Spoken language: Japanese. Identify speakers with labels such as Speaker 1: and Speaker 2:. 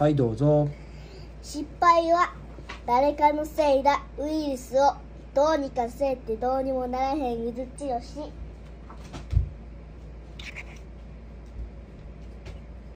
Speaker 1: はいどうぞ。
Speaker 2: 失敗は誰かのせいだ。ウイルスをどうにかせえってどうにもならへんうずちよし。